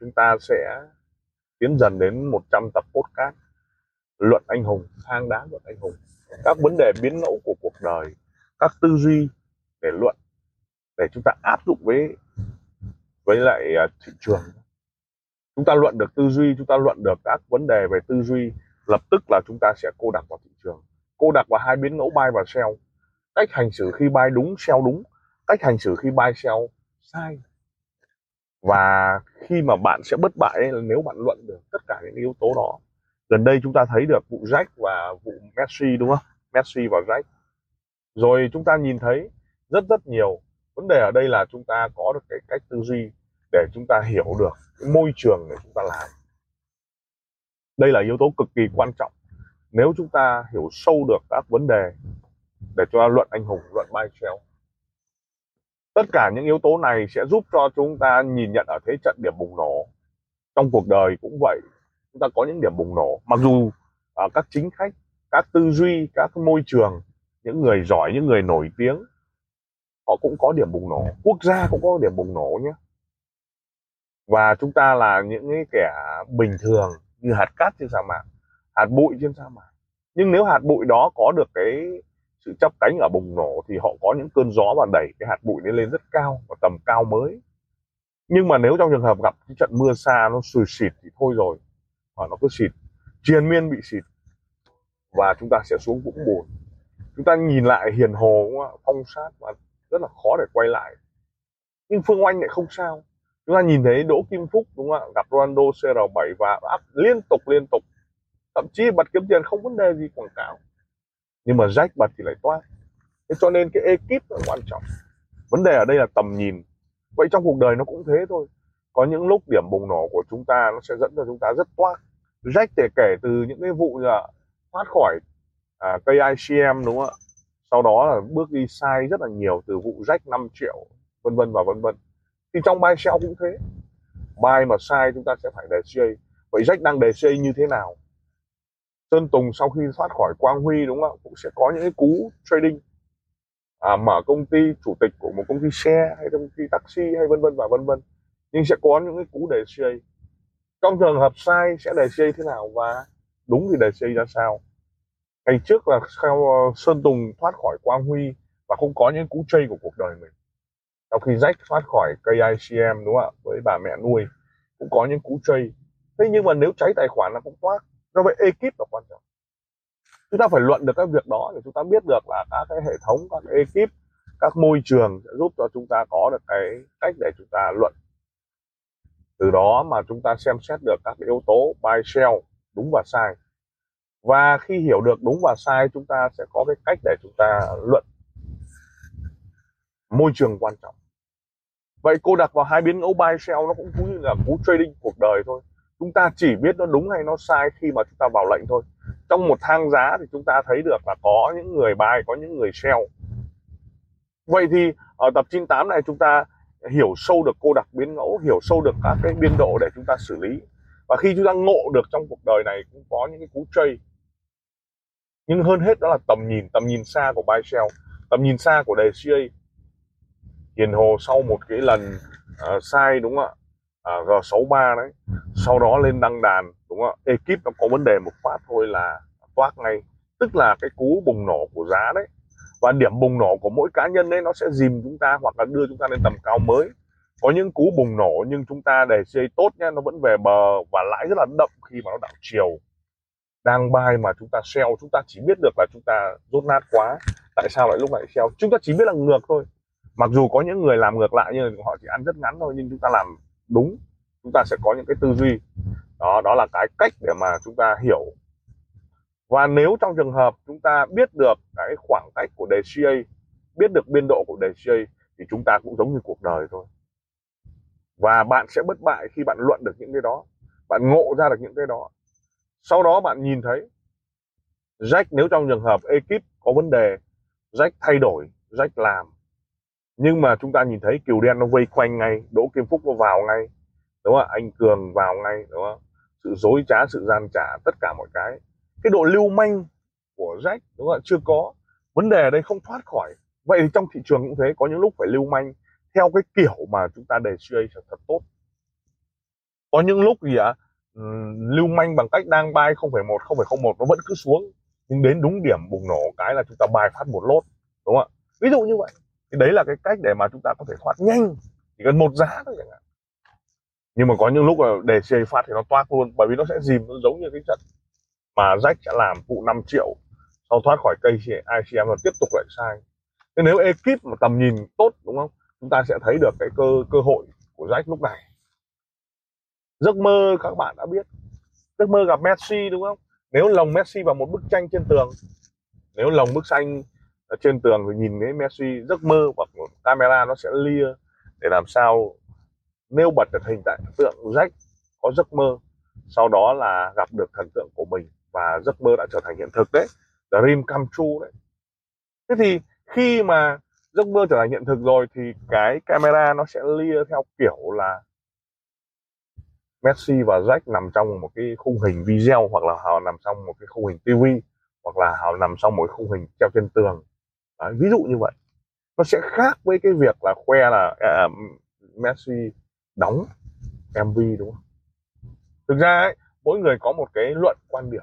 chúng ta sẽ tiến dần đến 100 tập podcast luận anh hùng, thang đá luận anh hùng, các vấn đề biến ngẫu của cuộc đời, các tư duy để luận để chúng ta áp dụng với với lại à, thị trường. Chúng ta luận được tư duy, chúng ta luận được các vấn đề về tư duy, lập tức là chúng ta sẽ cô đặc vào thị trường. Cô đặc vào hai biến ngẫu buy và sell. Cách hành xử khi buy đúng, sell đúng, cách hành xử khi buy sell sai và khi mà bạn sẽ bất bại ấy, là nếu bạn luận được tất cả những yếu tố đó gần đây chúng ta thấy được vụ Jack và vụ Messi đúng không? Messi và Jack. Rồi chúng ta nhìn thấy rất rất nhiều. Vấn đề ở đây là chúng ta có được cái cách tư duy để chúng ta hiểu được cái môi trường để chúng ta làm. Đây là yếu tố cực kỳ quan trọng. Nếu chúng ta hiểu sâu được các vấn đề để cho luận anh hùng luận bay sell tất cả những yếu tố này sẽ giúp cho chúng ta nhìn nhận ở thế trận điểm bùng nổ. Trong cuộc đời cũng vậy chúng ta có những điểm bùng nổ. Mặc dù uh, các chính khách các tư duy các môi trường những người giỏi những người nổi tiếng họ cũng có điểm bùng nổ. Quốc gia cũng có điểm bùng nổ nhé. Và chúng ta là những cái kẻ bình thường như hạt cát trên sa mạc hạt bụi trên sa mạc. Nhưng nếu hạt bụi đó có được cái sự chấp cánh ở bùng nổ thì họ có những cơn gió và đẩy cái hạt bụi lên lên rất cao, và tầm cao mới. Nhưng mà nếu trong trường hợp gặp cái trận mưa xa nó sùi xịt thì thôi rồi, và nó cứ xịt, triền miên bị xịt, và chúng ta sẽ xuống vũng bùn. Chúng ta nhìn lại hiền hồ, đúng không? phong sát và rất là khó để quay lại. Nhưng phương oanh lại không sao. Chúng ta nhìn thấy đỗ kim phúc, đúng không ạ? Gặp ronaldo cr7 và áp liên tục liên tục. Thậm chí bật kiếm tiền không vấn đề gì quảng cáo nhưng mà rách bật thì lại toát. Thế cho nên cái ekip là quan trọng. Vấn đề ở đây là tầm nhìn. Vậy trong cuộc đời nó cũng thế thôi. Có những lúc điểm bùng nổ của chúng ta nó sẽ dẫn cho chúng ta rất toát. Rách để kể từ những cái vụ là thoát khỏi à, cây ICM đúng không ạ? Sau đó là bước đi sai rất là nhiều từ vụ rách 5 triệu vân vân và vân vân. Thì trong bay sell cũng thế. Bay mà sai chúng ta sẽ phải đề CA vậy rách đang đề CA như thế nào? Sơn Tùng sau khi thoát khỏi Quang Huy đúng không cũng sẽ có những cái cú trading. À, mở công ty chủ tịch của một công ty xe hay công ty taxi hay vân vân và vân vân. Nhưng sẽ có những cái cú đề CA trong trường hợp sai sẽ đề CA thế nào và đúng thì đề CA ra sao? Ngày trước là sau ờ, Sơn Tùng thoát khỏi Quang Huy và không có những cú chơi của cuộc đời mình. Sau khi Jack thoát khỏi cây ICM đúng không ạ? Với bà mẹ nuôi cũng có những cú chơi thế nhưng mà nếu cháy tài khoản nó cũng thoát do vậy ekip là quan trọng. Chúng ta phải luận được các việc đó để chúng ta biết được là các cái hệ thống, các cái ekip, các môi trường sẽ giúp cho chúng ta có được cái cách để chúng ta luận. Từ đó mà chúng ta xem xét được các yếu tố buy sell đúng và sai. Và khi hiểu được đúng và sai, chúng ta sẽ có cái cách để chúng ta luận. Môi trường quan trọng. Vậy cô đặt vào hai biến ngẫu buy sell nó cũng cũng như là cú trading cuộc đời thôi chúng ta chỉ biết nó đúng hay nó sai khi mà chúng ta vào lệnh thôi. Trong một thang giá thì chúng ta thấy được là có những người buy có những người sell. Vậy thì ở tập 98 này chúng ta hiểu sâu được cô đặc biến ngẫu hiểu sâu được các cái biên độ để chúng ta xử lý. Và khi chúng ta ngộ được trong cuộc đời này cũng có những cái cú chơi nhưng hơn hết đó là tầm nhìn tầm nhìn xa của buy sell tầm nhìn xa của đề CA hiền hồ sau một cái lần uh, sai đúng không ạ? À, G63 đấy. Sau đó lên đăng đàn đúng không ekip nó có vấn đề một phát thôi là toát ngay. Tức là cái cú bùng nổ của giá đấy. Và điểm bùng nổ của mỗi cá nhân đấy nó sẽ dìm chúng ta hoặc là đưa chúng ta lên tầm cao mới. Có những cú bùng nổ nhưng chúng ta để chơi tốt nhá nó vẫn về bờ và lãi rất là đậm khi mà nó đảo chiều. Đang bay mà chúng ta sell chúng ta chỉ biết được là chúng ta rốt nát quá. Tại sao lại lúc này sell? Chúng ta chỉ biết là ngược thôi. Mặc dù có những người làm ngược lại nhưng họ chỉ ăn rất ngắn thôi nhưng chúng ta làm đúng, chúng ta sẽ có những cái tư duy. Đó đó là cái cách để mà chúng ta hiểu. Và nếu trong trường hợp chúng ta biết được cái khoảng cách của đề CA biết được biên độ của đề CA thì chúng ta cũng giống như cuộc đời thôi. Và bạn sẽ bất bại khi bạn luận được những cái đó, bạn ngộ ra được những cái đó. Sau đó bạn nhìn thấy, Jack, nếu trong trường hợp ekip có vấn đề, Jack thay đổi, Jack làm nhưng mà chúng ta nhìn thấy kiều đen nó vây quanh ngay đỗ kim phúc nó vào ngay đúng không anh cường vào ngay đúng không? Sự dối trá sự gian trả tất cả mọi cái. Cái độ lưu manh của Jack đúng không chưa có. Vấn đề ở đây không thoát khỏi. Vậy thì trong thị trường cũng thế có những lúc phải lưu manh. Theo cái kiểu mà chúng ta đề suy thật tốt. Có những lúc gì ạ? Ừ, lưu manh bằng cách đang bay 0,1 0,01 nó vẫn cứ xuống. Nhưng đến đúng điểm bùng nổ cái là chúng ta bài phát một lốt đúng không ạ? Ví dụ như vậy thì đấy là cái cách để mà chúng ta có thể thoát nhanh, chỉ cần một giá thôi chẳng hạn. Nhưng mà có những lúc là để CA phát thì nó toát luôn, bởi vì nó sẽ dìm nó giống như cái trận mà Jack sẽ làm vụ 5 triệu, sau thoát khỏi cây ICM và tiếp tục lại sai. Nên nếu ekip mà tầm nhìn tốt, đúng không? Chúng ta sẽ thấy được cái cơ cơ hội của Jack lúc này. Giấc mơ các bạn đã biết. Giấc mơ gặp Messi, đúng không? Nếu lồng Messi vào một bức tranh trên tường, nếu lồng bức tranh ở trên tường thì nhìn thấy Messi giấc mơ hoặc camera nó sẽ lia để làm sao nêu bật được hình tại tượng Jack có giấc mơ, sau đó là gặp được thần tượng của mình và giấc mơ đã trở thành hiện thực đấy. Dream come true đấy. Thế thì khi mà giấc mơ trở thành hiện thực rồi thì cái camera nó sẽ lia theo kiểu là Messi và Jack nằm trong một cái khung hình video hoặc là họ nằm trong một cái khung hình TV hoặc là họ nằm trong một khung hình treo trên tường. Đấy, ví dụ như vậy. Nó sẽ khác với cái việc là khoe là à, à Messi đóng MV đúng không? Thực ra ấy, mỗi người có một cái luận quan điểm.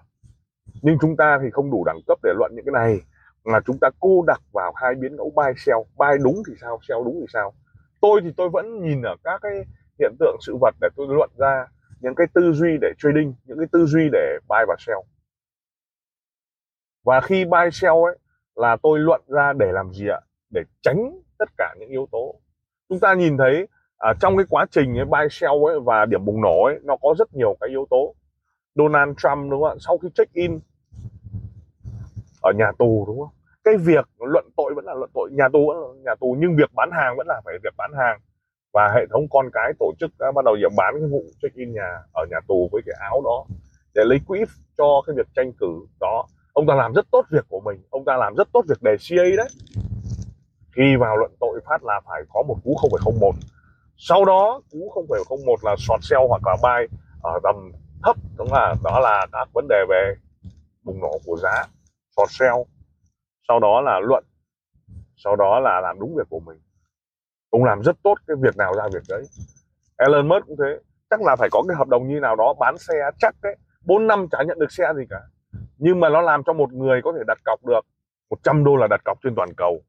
Nhưng chúng ta thì không đủ đẳng cấp để luận những cái này. Mà chúng ta cô đặt vào hai biến ngẫu bay sell. Bay đúng thì sao sell đúng thì sao? Tôi thì tôi vẫn nhìn ở các cái hiện tượng sự vật để tôi luận ra những cái tư duy để trading những cái tư duy để buy và sell. Và khi buy sell ấy là tôi luận ra để làm gì ạ? Để tránh tất cả những yếu tố. Chúng ta nhìn thấy à, trong cái quá trình ấy, buy sell ấy và điểm bùng nổ ấy nó có rất nhiều cái yếu tố. Donald Trump đúng không ạ? Sau khi check in ở nhà tù đúng không? Cái việc luận tội vẫn là luận tội nhà tù vẫn là nhà tù nhưng việc bán hàng vẫn là phải việc bán hàng. Và hệ thống con cái tổ chức đã bắt đầu bán cái vụ check in nhà ở nhà tù với cái áo đó để lấy quỹ cho cái việc tranh cử đó ông ta làm rất tốt việc của mình ông ta làm rất tốt việc đề CA đấy. Khi vào luận tội phát là phải có một cú 0,01 sau đó cú 0,01 là short sell hoặc là buy ở tầm thấp đúng là đó là các vấn đề về bùng nổ của giá short sell sau đó là luận sau đó là làm đúng việc của mình. Ông làm rất tốt cái việc nào ra việc đấy. Elon Musk cũng thế chắc là phải có cái hợp đồng như nào đó bán xe chắc đấy. Bốn năm chả nhận được xe gì cả nhưng mà nó làm cho một người có thể đặt cọc được 100 đô là đặt cọc trên toàn cầu.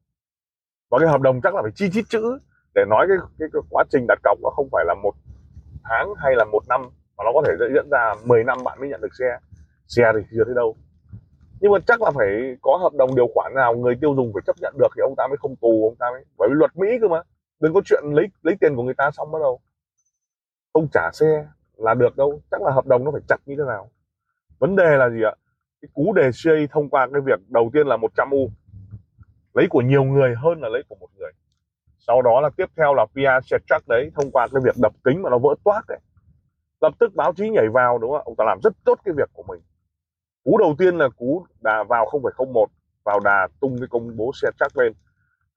Và cái hợp đồng chắc là phải chi chít chữ để nói cái, cái, cái quá trình đặt cọc nó không phải là một tháng hay là một năm mà nó có thể diễn ra 10 năm bạn mới nhận được xe. Xe thì chưa thấy đâu. Nhưng mà chắc là phải có hợp đồng điều khoản nào người tiêu dùng phải chấp nhận được thì ông ta mới không tù ông ta mới bởi vì luật mỹ cơ mà. Đừng có chuyện lấy lấy tiền của người ta xong bắt đầu không trả xe là được đâu. Chắc là hợp đồng nó phải chặt như thế nào. Vấn đề là gì ạ? Cái cú đề CA thông qua cái việc đầu tiên là 100 u lấy của nhiều người hơn là lấy của một người. Sau đó là tiếp theo là PR check đấy thông qua cái việc đập kính mà nó vỡ toát đấy lập tức báo chí nhảy vào đúng không ông ta làm rất tốt cái việc của mình. Cú đầu tiên là cú đà vào 0,01 vào đà tung cái công bố xe chắc lên.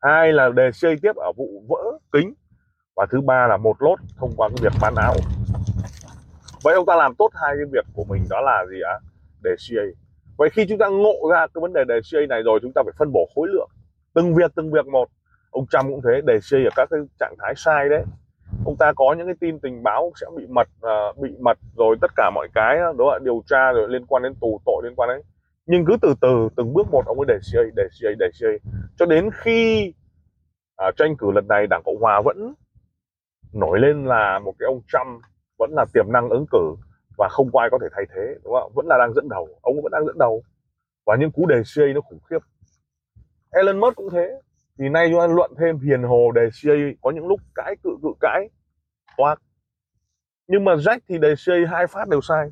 Hai là đề CA tiếp ở vụ vỡ kính. Và thứ ba là một lốt thông qua cái việc bán áo. Vậy ông ta làm tốt hai cái việc của mình đó là gì ạ? À? đề CA vậy khi chúng ta ngộ ra cái vấn đề đề CA này rồi chúng ta phải phân bổ khối lượng. Từng việc từng việc một. Ông Trump cũng thế đề CA ở các cái trạng thái sai đấy. Ông ta có những cái tin tình báo sẽ bị mật uh, bị mật rồi tất cả mọi cái đó là điều tra rồi liên quan đến tù tội liên quan đến. Nhưng cứ từ từ từng bước một ông ấy đề CA đề CA đề CA cho đến khi uh, tranh cử lần này đảng cộng hòa vẫn nổi lên là một cái ông Trump vẫn là tiềm năng ứng cử và không có ai có thể thay thế, đúng không? Vẫn là đang dẫn đầu, ông vẫn đang dẫn đầu. Và những cú đề CA nó khủng khiếp. Elon Musk cũng thế. Thì nay chúng ta luận thêm hiền hồ đề CA có những lúc cãi, cự cự cãi. Toát nhưng mà Jack thì đề CA hai phát đều sai.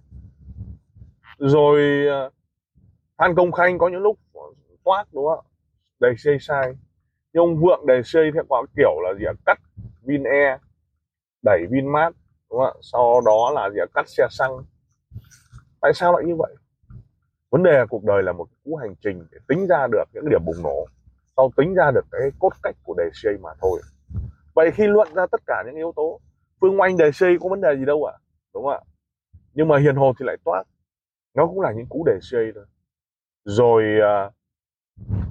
Rồi ờ, Phan Công Khanh có những lúc toát, đúng không? Đề CA sai. Nhưng ông Vượng đề CA theo kiểu là gì ạ? Cắt Vin e đẩy Vinmart đúng không ạ? Sau đó là gì cắt xe xăng. Tại sao lại như vậy? Vấn đề là cuộc đời là một cú hành trình để tính ra được những điểm bùng nổ, sau tính ra được cái cốt cách của đề CA mà thôi. Vậy khi luận ra tất cả những yếu tố, phương oanh đề CA có vấn đề gì đâu ạ? Đúng không ạ? Nhưng mà hiền hồ thì lại toát. Nó cũng là những cú đề CA thôi. Rồi à,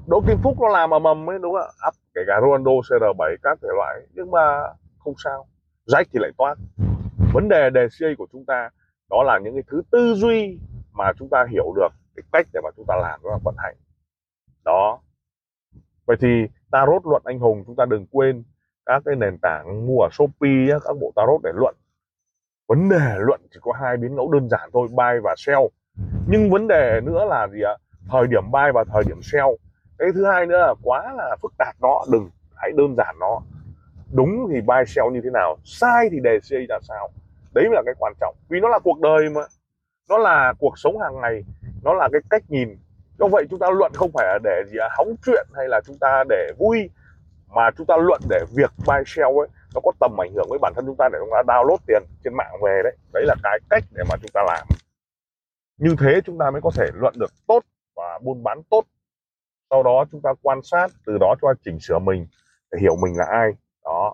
Đỗ Kim Phúc nó làm mà mầm ấy, đúng không ạ? Ấp kể cả Ronaldo CR7 các thể loại nhưng mà không sao. Rách thì lại toát vấn đề đề CA của chúng ta đó là những cái thứ tư duy mà chúng ta hiểu được cái cách để mà chúng ta làm nó là vận hành. Đó. Vậy thì tarot luận anh hùng, chúng ta đừng quên các cái nền tảng mua ở shopee các bộ tarot để luận. Vấn đề luận chỉ có hai biến ngẫu đơn giản thôi, buy và sell. Nhưng vấn đề nữa là gì ạ? Thời điểm buy và thời điểm sell. Cái thứ hai nữa là quá là phức tạp nó đừng hãy đơn giản nó. Đúng thì buy, sell như thế nào, sai thì đề CA ra sao đấy mới là cái quan trọng. Vì nó là cuộc đời mà. Nó là cuộc sống hàng ngày. Nó là cái cách nhìn. Do vậy chúng ta luận không phải là để gì à, hóng chuyện hay là chúng ta để vui mà chúng ta luận để việc buy sell ấy nó có tầm ảnh hưởng với bản thân chúng ta để chúng ta download tiền trên mạng về đấy. Đấy là cái cách để mà chúng ta làm. Như thế chúng ta mới có thể luận được tốt và buôn bán tốt. Sau đó chúng ta quan sát từ đó cho chỉnh sửa mình để hiểu mình là ai. Đó